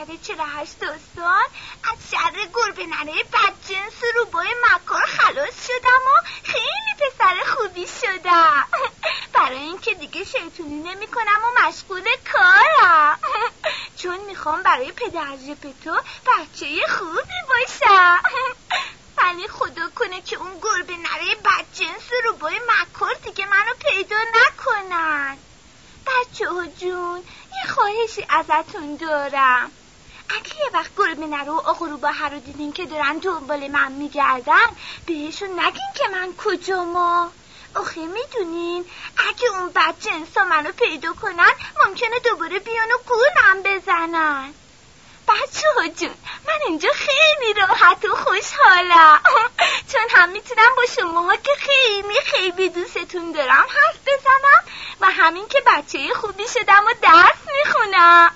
شرکت 48 دوستان از شر گربه نره بدجنس رو روبای مکار خلاص شدم و خیلی پسر خوبی شدم. برای اینکه دیگه شیطونی نمی کنم و مشغول کارم. چون می‌خوام برای پدر پتو بچه خوبی باشم. ولی خدا کنه که اون گربه نره بدجنس روبای مکار دیگه منو پیدا نکنن. بچه ها جون یه خواهشی ازتون دارم. اگه یه وقت گربه نرو رو با رو دیدین که دارن دنبال من میگردن بهشون نگین که من کجاما آخه می‌دونین اگه اون بد جنسا منو پیدا کنن ممکنه دوباره بیان و گولم بزنن. بچه ها جون من اینجا خیلی راحت و خوشحالم چون هم می‌تونم با شماها که خیلی خیلی دوستتون دارم حرف بزنم و همین که بچه خوبی شدم و درس می‌خونم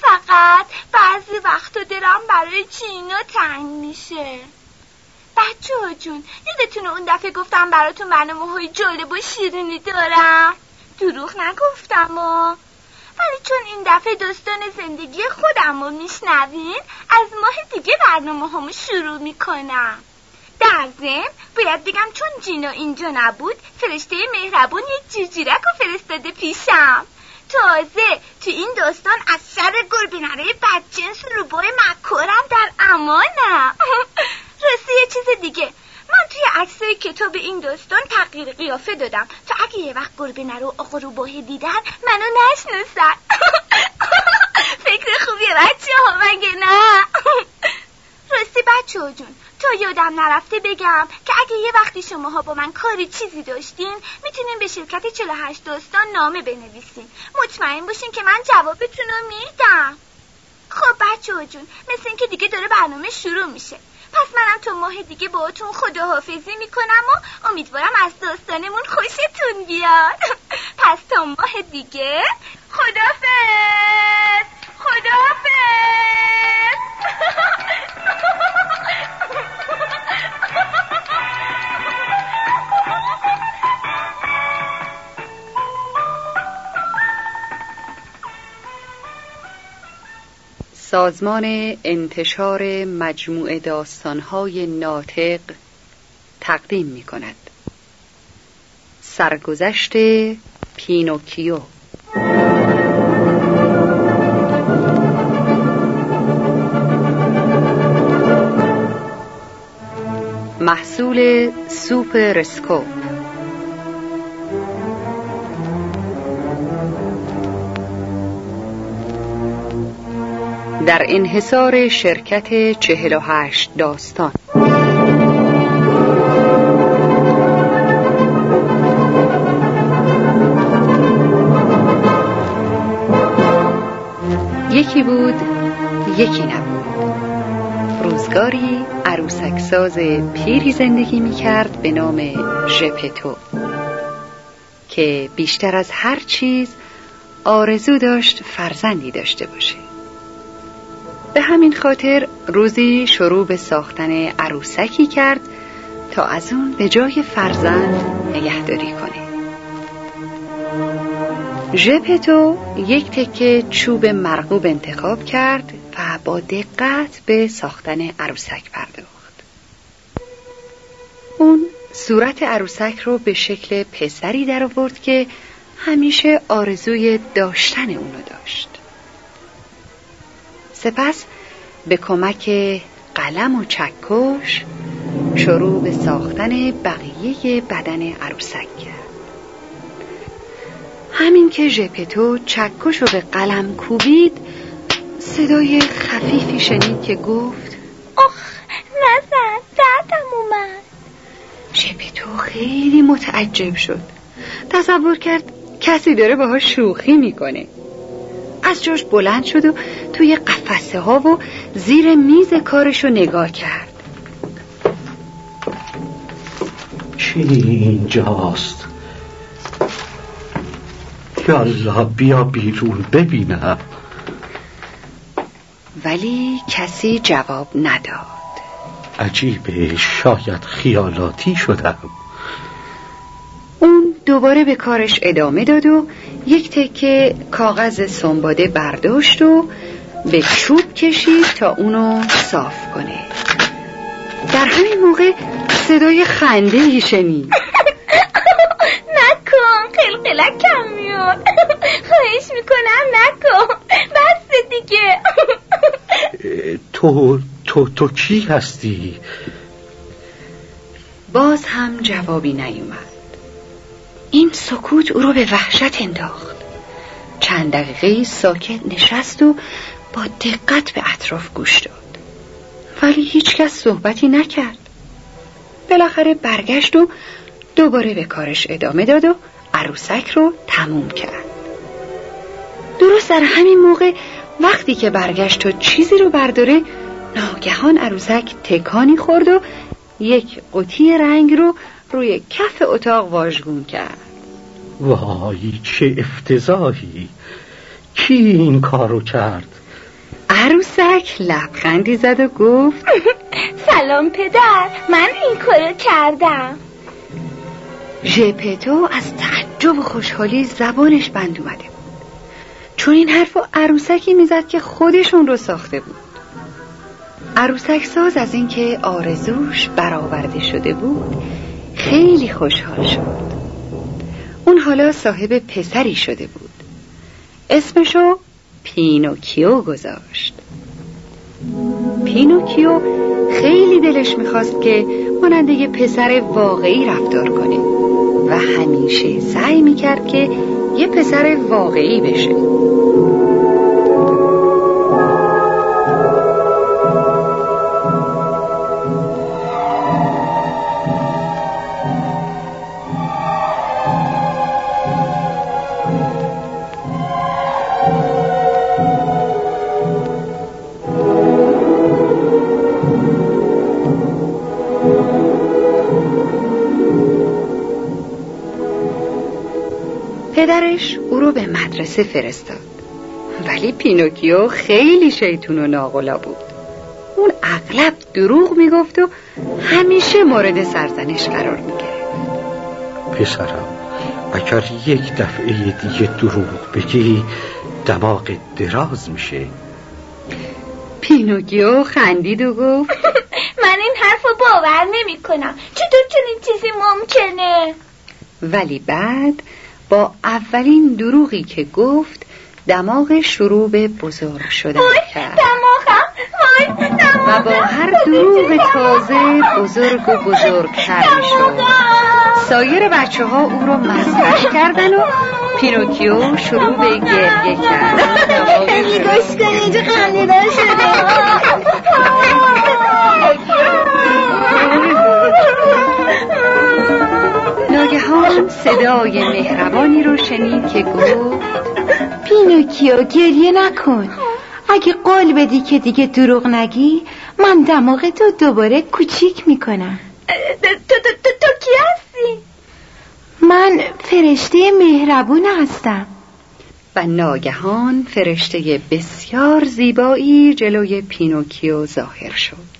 فقط بعضی وقتا دارم برای چینا تنگ میشه بچه ها جون یادتونه اون دفعه گفتم براتون برنامه های جالب و شیرینی دارم دروغ نگفتم و ولی چون این دفعه داستان زندگی خودم رو میشنوین از ماه دیگه برنامه همو شروع می‌کنم. در ضمن باید بگم چون جینا اینجا نبود فرشته مهربون یک جیجیرک و فرستاده پیشم. تازه تو این داستان از شر گربه نره بدجنس روبای مکارم در امانم. راستی یه چیز دیگه. من توی عکسای کتاب این داستان تغییر قیافه دادم. تا اگه یه وقت گربه نرو آقا روباه دیدن منو نشناسن. فکر خوبیه بچه ها مگه نه؟ راستی بچه ها جون تا یادم نرفته بگم که اگه یه وقتی شماها با من کاری چیزی داشتین می‌تونین به شرکت 48 داستان نامه بنویسین. مطمئن باشین که من جوابتون رو میدم. خب بچه ها جون مثل اینکه دیگه داره برنامه شروع میشه. پس منم تا ماه دیگه باهاتون خداحافظی می‌کنم و امیدوارم از داستانمون خوشتون بیاد. پس تا ماه دیگه خدافز خدافز سازمان انتشار مجموع داستانهای ناطق تقدیم می کند سرگذشت پینوکیو. محصول سوپ رسکو در انحصار شرکت چهل و هشت داستان. یکی بود یکی نبود. روزگاری عروسکساز پیری زندگی می کرد به نام ژپتو که بیشتر از هر چیز آرزو داشت فرزندی داشته باشه. به همین خاطر روزی شروع به ساختن عروسکی کرد تا از اون به جای فرزند نگهداری کنه. ژپتو یک تکه چوب مرغوب انتخاب کرد و با دقت به ساختن عروسک پرداخت. اون صورت عروسک رو به شکل پسری در آورد که همیشه آرزوی داشتن اونو داشت. سپس به کمک قلم و چکش شروع به ساختن بقیه بدن عروسک کرد. همین که ژپتو چکش رو به قلم کوبید صدای خفیفی شنید که گفت آخ نزن دردم اومد. ژپتو خیلی متعجب شد. تصور کرد کسی داره باهاش شوخی می‌کنه. از جاش بلند شد و توی قفسه ها و زیر میز کارش رو نگاه کرد. چی اینجاست؟ یالا بیا بیرون ببینم. ولی کسی جواب نداد. عجیبه شاید خیالاتی شدم. اون دوباره به کارش ادامه داد و یک تکه کاغذ سنباده برداشت و به چوب کشید تا اونو صاف کنه. در همین موقع صدای خنده ای شنید. نکن قلقلک کمیون خواهش می‌کنم نکن. بس دیگه. تو تو تو کی هستی؟ باز هم جوابی نیومد. این سکوت او رو به وحشت انداخت. چند دقیقه ساکت نشست و با دقت به اطراف گوش داد. ولی هیچکس صحبتی نکرد. بالاخره برگشت و دوباره به کارش ادامه داد و عروسک رو تموم کرد. درست در همین موقع وقتی که برگشت و چیزی رو برداره ناگهان عروسک تکانی خورد و یک قوطی رنگ رو روی کف اتاق واژگون کرد. وای چه افتضاحی. کی این کارو کرد؟ عروسک لبخندی زد و گفت سلام پدر من این کارو کردم. ژپتو از تعجب و خوشحالی زبانش بند اومده بود. چون این حرف عروسکی می‌زد که خودشون رو ساخته بود. عروسک ساز از اینکه آرزوش برآورده شده بود خیلی خوشحال شد. اون حالا صاحب پسری شده بود. اسمشو پینوکیو گذاشت. پینوکیو خیلی دلش می‌خواست که مانند یه پسر واقعی رفتار کنه و همیشه سعی می‌کرد که یه پسر واقعی بشه. پدرش او رو به مدرسه فرستاد. ولی پینوکیو خیلی شیطون و ناغلا بود. اون اغلب دروغ می‌گفت و همیشه مورد سرزنش قرار می‌گرفت. پسرم اگر یک دفعه دیگه دروغ بگی دماغت دراز میشه. پینوکیو خندید و گفت من این حرف رو باور نمی کنم چطور چنین چیزی ممکنه؟ ولی بعد با اولین دروغی که گفت دماغ شروع به بزرگ شدن کرد. و با هر دروغ تازه بزرگ و بزرگتر شد سایر بچه ها او رو مسخره کردن و پینوکیو شروع به گریه کرد. خیلی گوش کن اینجا خندیدن شده. ناگهان صدای مهربانی رو شنید که گفت پینوکیو گریه نکن. اگه قول بدی که دیگه دروغ نگی من دماغتو دوباره کوچیک می‌کنم. تو تو تو تو کی هستی؟ من فرشته مهربون هستم. و ناگهان فرشته بسیار زیبایی جلوی پینوکیو ظاهر شد.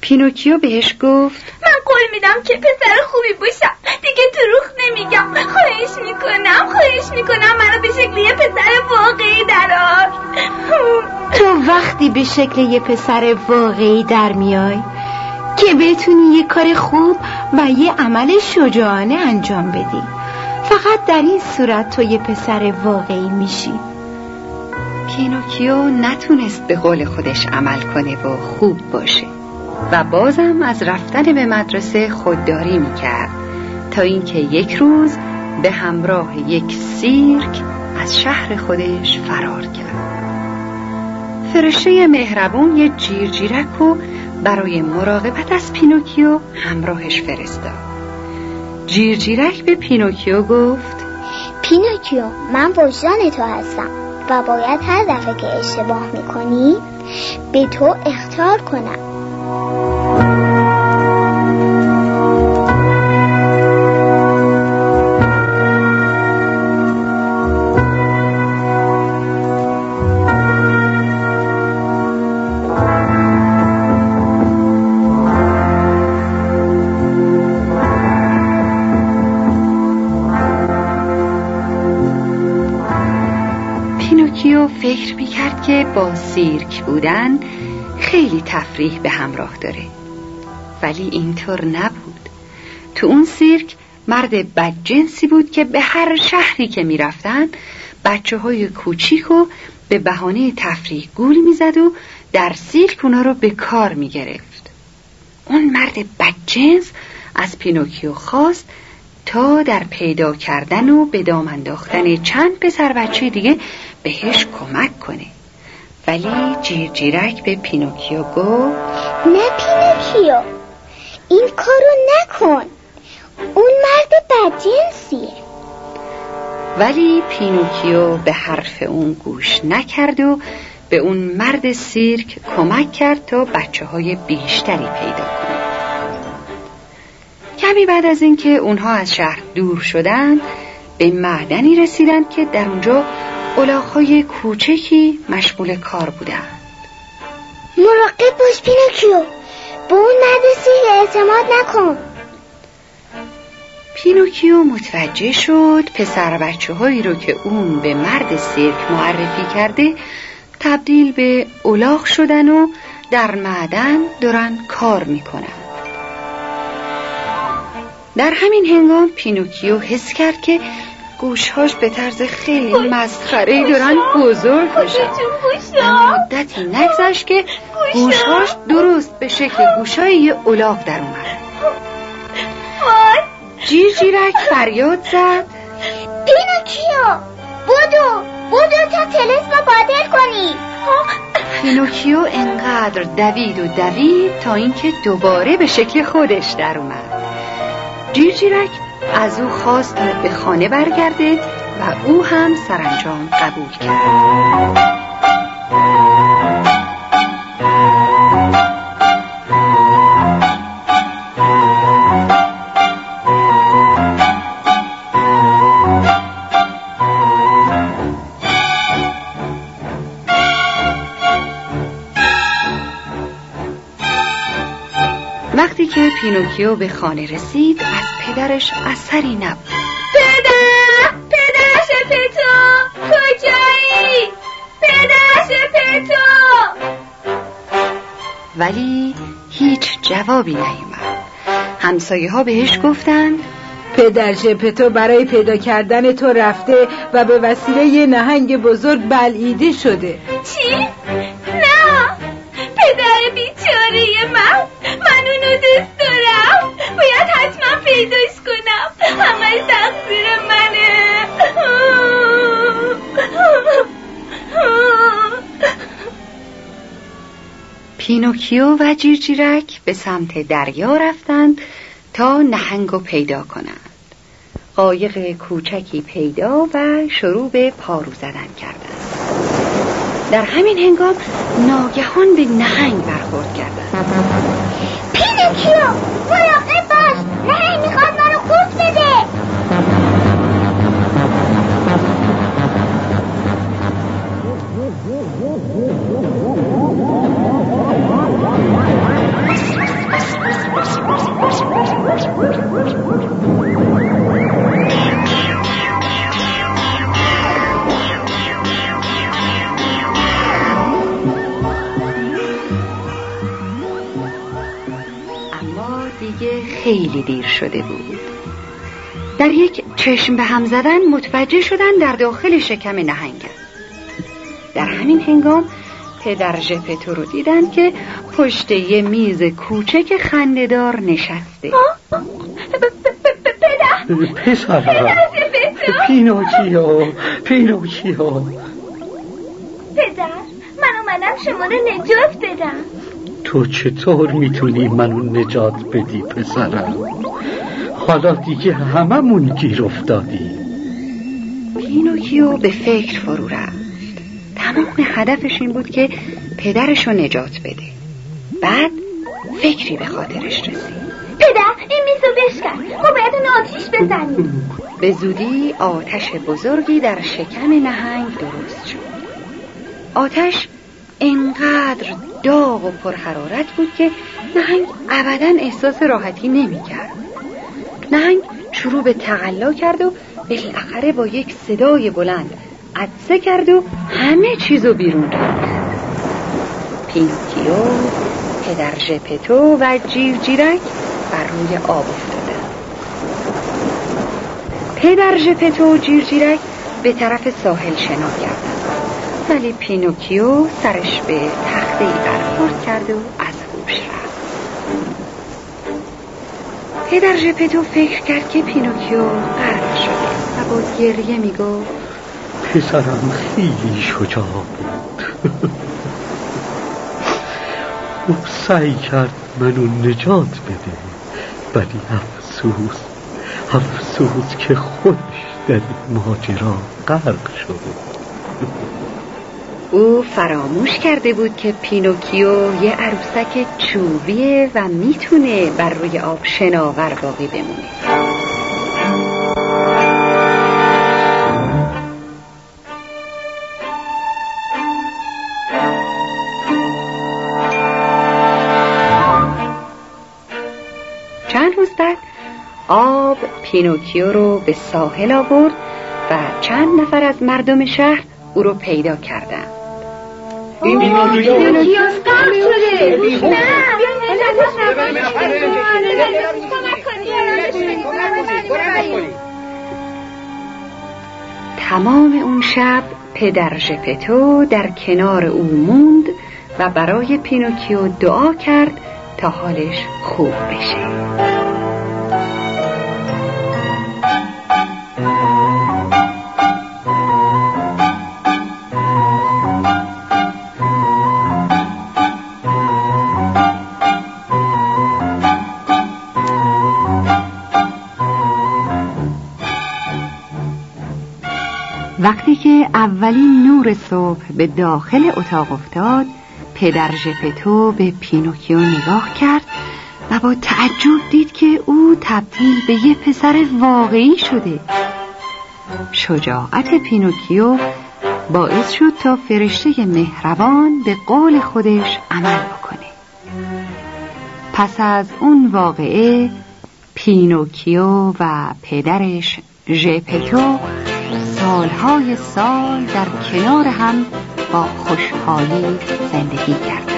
پینوکیو بهش گفت من قول میدم که پسر خوبی باشم. دیگه دروغ نمیگم. خواهش می‌کنم خواهش می‌کنم منو به شکل یه پسر واقعی درار تو وقتی به شکل یه پسر واقعی در میای که بتونی یه کار خوب و یه عمل شجاعانه انجام بدی فقط در این صورت تو یه پسر واقعی میشی. پینوکیو نتونست به قول خودش عمل کنه و خوب باشه. و بازم از رفتن به مدرسه خودداری می‌کرد تا اینکه یک روز به همراه یک سیرک از شهر خودش فرار کرد. فرشته مهربون یه جیرجیرک رو برای مراقبت از پینوکیو همراهش فرستاد. جیرجیرک به پینوکیو گفت پینوکیو من وجدان تو هستم و باید هر دفعه که اشتباه می‌کنی به تو اختار کنم. فکر می‌کرد که با سیرک بودن خیلی تفریح به همراه داره. ولی اینطور نبود. تو اون سیرک مرد بدجنسی بود که به هر شهری که می‌رفتن بچه های کوچیک و به بهانه تفریح گول می‌زد و در سیرک اونا رو به کار می‌گرفت. اون مرد بدجنس از پینوکیو خواست تا در پیدا کردن و به دام انداختن چند پسر بچه دیگه بهش کمک کنه. ولی جیرجیرک به پینوکیو گفت نه پینوکیو این کارو نکن. اون مرد بدجنسیه ولی پینوکیو به حرف اون گوش نکرد و به اون مرد سیرک کمک کرد تا بچه های بیشتری پیدا کنه. کمی بعد از اینکه اونها از شهر دور شدند به معدنی رسیدند که در اونجا الاغهای کوچکی مشغول کار بودند مراقب باش پینوکیو. به اون سیرک اعتماد نکن. پینوکیو متوجه شد پسر بچه هایی رو که اون به مرد سیرک معرفی کرده تبدیل به الاغ شدن و در معدن دارن کار می‌کنن. در همین هنگام پینوکیو حس کرد که گوشهاش به طرز خیلی مسخره دارن بزرگ میشن. مدتی نگذشت که گوشهاش؟ درست به شکل گوشهای یه الاغ در اومد. جیرجیرک فریاد زد. پینوکیو بدو بدو تا طلسمو باطل کنی. پینوکیو انقدر دوید و دوید تا اینکه دوباره به شکل خودش در اومد. جیر جیرک از او خواست به خانه برگرده و او هم سرانجام قبول کرد. که پینوکیو به خانه رسید از پدرش اثری نبود. پدر! پدر شپتو کجایی؟ پدر شپتو ولی هیچ جوابی نیومد. همسایه ها بهش گفتند پدر ژپتو برای پیدا کردن تو رفته و به وسیله یه نهنگ بزرگ بلعیده شده. چی؟ تقصیر منه. پینوکیو و جیرجیرک به سمت دریا رفتند تا نهنگو پیدا کنند. قایق کوچکی پیدا و شروع به پارو زدن کردند. در همین هنگام ناگهان به نهنگ برخورد کردند. پینوکیو دیر شده بود. در یک چشم به هم زدن متوجه شدن در داخل شکم نهنگن در همین هنگام پدر ژپتو رو دیدن که پشت یه میز کوچک خنده‌دار نشسته. پدر. پسرم پینوکیو پینوکیو. پدر من اومدم شما رو نجات بدم. تو چطور می‌تونی منو نجات بدی پسرم؟ حالا دیگه هممون گیر افتادیم پینوکیو به فکر فرو رفت؟ تمام هدفش این بود که پدرش رو نجات بده. بعد فکری به خاطرش رسید. پدر این میزو بشکن. ما باید اون آتیش بزنیم. به زودی آتش بزرگی در شکم نهنگ درست شد. آتش انقدر داغ و پرحرارت بود که نهنگ ابدا احساس راحتی نمی‌کرد. نهنگ شروع به تقلا کرد و بالاخره با یک صدای بلند عطسه کرد و همه چیزو بیرون ریخت پینوکیو پدر ژپتو و جیرجیرک بر روی آب افتادن. پدر ژپتو و جیرجیرک به طرف ساحل شنا کردند ولی پینوکیو سرش به تخته ای برخورد کرد و از هوش رفت. پدر ژپتو فکر کرد که پینوکیو غرق شده و با گریه می‌گفت پسرم خیلی شجاع بود. او سعی کرد منو نجات بده ولی افسوس افسوس که خودش در این ماجرا غرق شده. او فراموش کرده بود که پینوکیو یه عروسک چوبیه و می‌تونه بر روی آب شناور باقی بمونه. چند روز بعد آب پینوکیو رو به ساحل آورد و چند نفر از مردم شهر او رو پیدا کردند. تمام اون شب پدر ژپتو در کنار او موند و برای پینوکیو دعا کرد تا حالش خوب بشه. اولین نور صبح به داخل اتاق افتاد پدر ژپتو به پینوکیو نگاه کرد و با تعجب دید که او تبدیل به یه پسر واقعی شده. شجاعت پینوکیو باعث شد تا فرشته مهربان به قول خودش عمل بکنه. پس از اون واقعه پینوکیو و پدرش ژپتو سالهای سال در کنار هم با خوشحالی زندگی کردند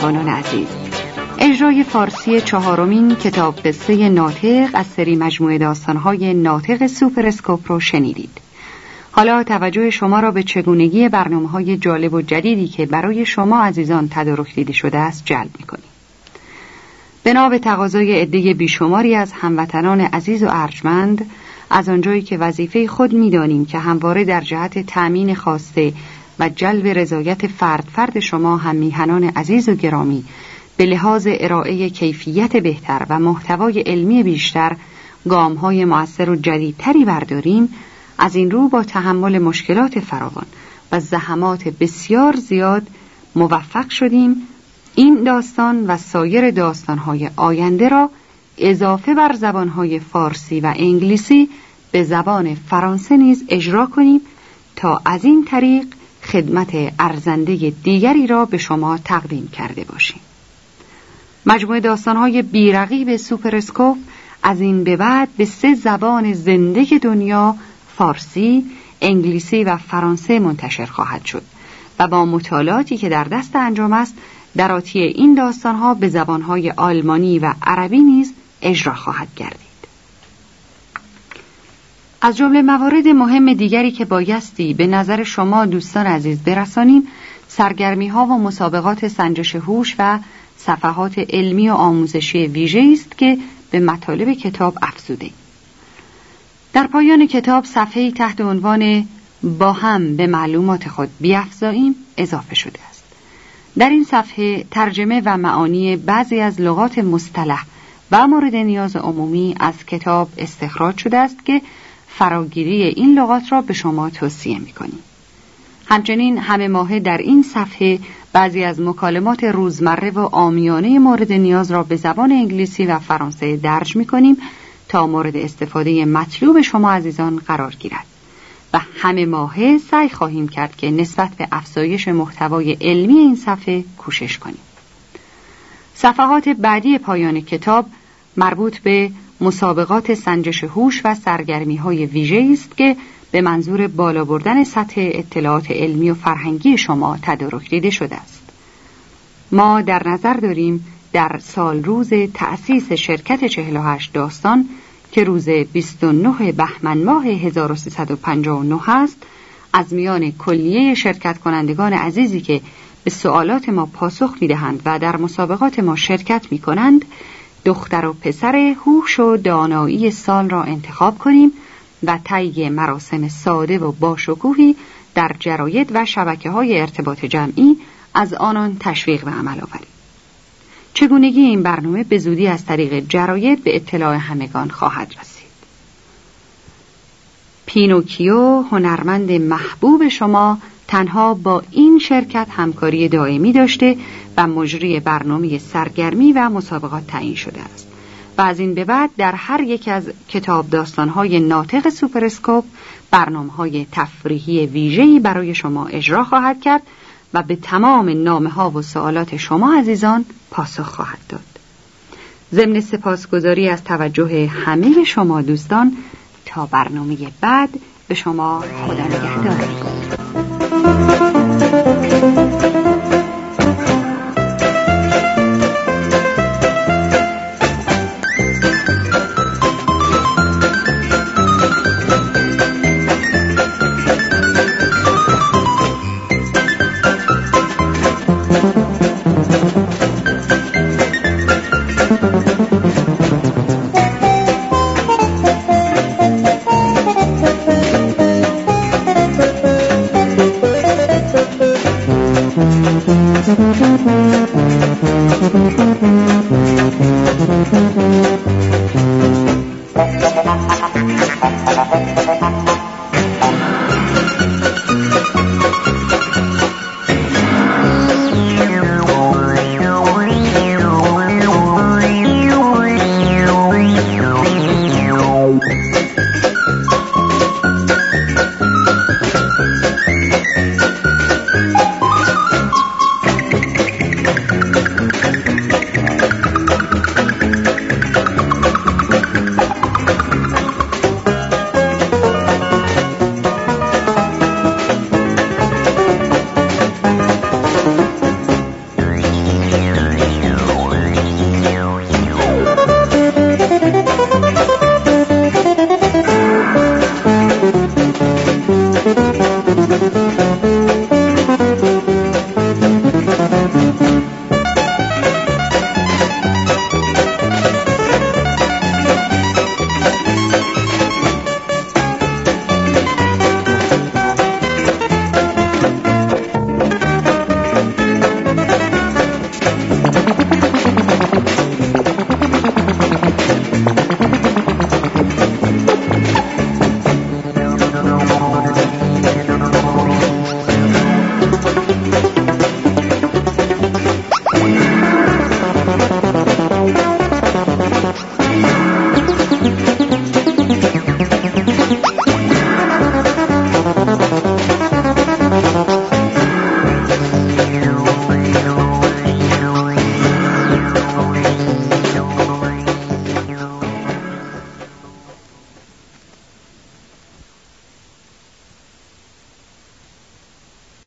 نوجوانان عزیز. اجرای فارسی چهارمین کتاب قصه ناطق از سری مجموعه داستانهای ناطق سوپرسکوپ رو شنیدید. حالا توجه شما را به چگونگی برنامه های جالب و جدیدی که برای شما عزیزان تدارک دیده شده است جلب می‌کنیم. بنا به تقاضای عده بیشماری از هموطنان عزیز و ارجمند از آنجایی که وظیفه خود می‌دانیم که همواره در جهت تأمین خواسته و جلب رضایت فرد فرد شما هم میهنان عزیز و گرامی. به لحاظ ارائه کیفیت بهتر و محتوای علمی بیشتر گام های مؤثر و جدیدتری برداریم. از این رو با تحمل مشکلات فراوان و زحمات بسیار زیاد موفق شدیم. این داستان و سایر داستانهای آینده را اضافه بر زبانهای فارسی و انگلیسی به زبان فرانسه نیز اجرا کنیم تا از این طریق خدمت ارزنده دیگری را به شما تقدیم کرده باشیم. مجموعه داستانهای بیرقیب سوپرسکوپ از این به بعد به سه زبان زنده دنیا فارسی، انگلیسی و فرانسه منتشر خواهد شد و با مطالعاتی که در دست انجام است در آتی این داستانها به زبانهای آلمانی و عربی نیز اجرا خواهد گردید. از جمله موارد مهم دیگری که بایستی به نظر شما دوستان عزیز برسانیم سرگرمی ها و مسابقات سنجش هوش و صفحات علمی و آموزشی ویژه است که به مطالب کتاب افزوده. در پایان کتاب صفحه تحت عنوان با هم به معلومات خود بیافزاییم اضافه شده است. در این صفحه ترجمه و معانی بعضی از لغات مصطلح و مورد نیاز عمومی از کتاب استخراج شده است که فراگیری این لغات را به شما توصیه می کنیم. همچنین همه ماهه در این صفحه بعضی از مکالمات روزمره و آمیانه مورد نیاز را به زبان انگلیسی و فرانسه درج می کنیم تا مورد استفاده مطلوب شما عزیزان قرار گیرد و همه ماهه سعی خواهیم کرد که نسبت به افزایش محتوای علمی این صفحه کوشش کنیم. صفحات بعدی پایان کتاب مربوط به مسابقات سنجش هوش و سرگرمی های ویژه است که به منظور بالا بردن سطح اطلاعات علمی و فرهنگی شما تدارک دیده شده است. ما در نظر داریم در سال روز تأسیس شرکت 48 داستان که روز 29 بهمن ماه 1359 است از میان کلیه شرکت کنندگان عزیزی که به سوالات ما پاسخ می دهند و در مسابقات ما شرکت می کنند دختر و پسر هوش و دانایی سال را انتخاب کنیم و طی مراسم ساده و باشکوهی در جراید و شبکه های ارتباط جمعی از آنان تشویق و عمل آوریم. چگونگی این برنامه به زودی از طریق جراید به اطلاع همگان خواهد رسید. پینوکیو هنرمند محبوب شما تنها با این شرکت همکاری دائمی داشته و مجری برنامه سرگرمی و مسابقات تعیین شده است و از این به بعد در هر یک از کتاب داستانهای ناطق سوپرسکوپ برنامه های تفریحی ویژه‌ای برای شما اجرا خواهد کرد و به تمام نامه ها و سوالات شما عزیزان پاسخ خواهد داد. ضمن سپاسگزاری از توجه همه شما دوستان تا برنامه بعد به شما خدا نگهدار. Mm-hmm.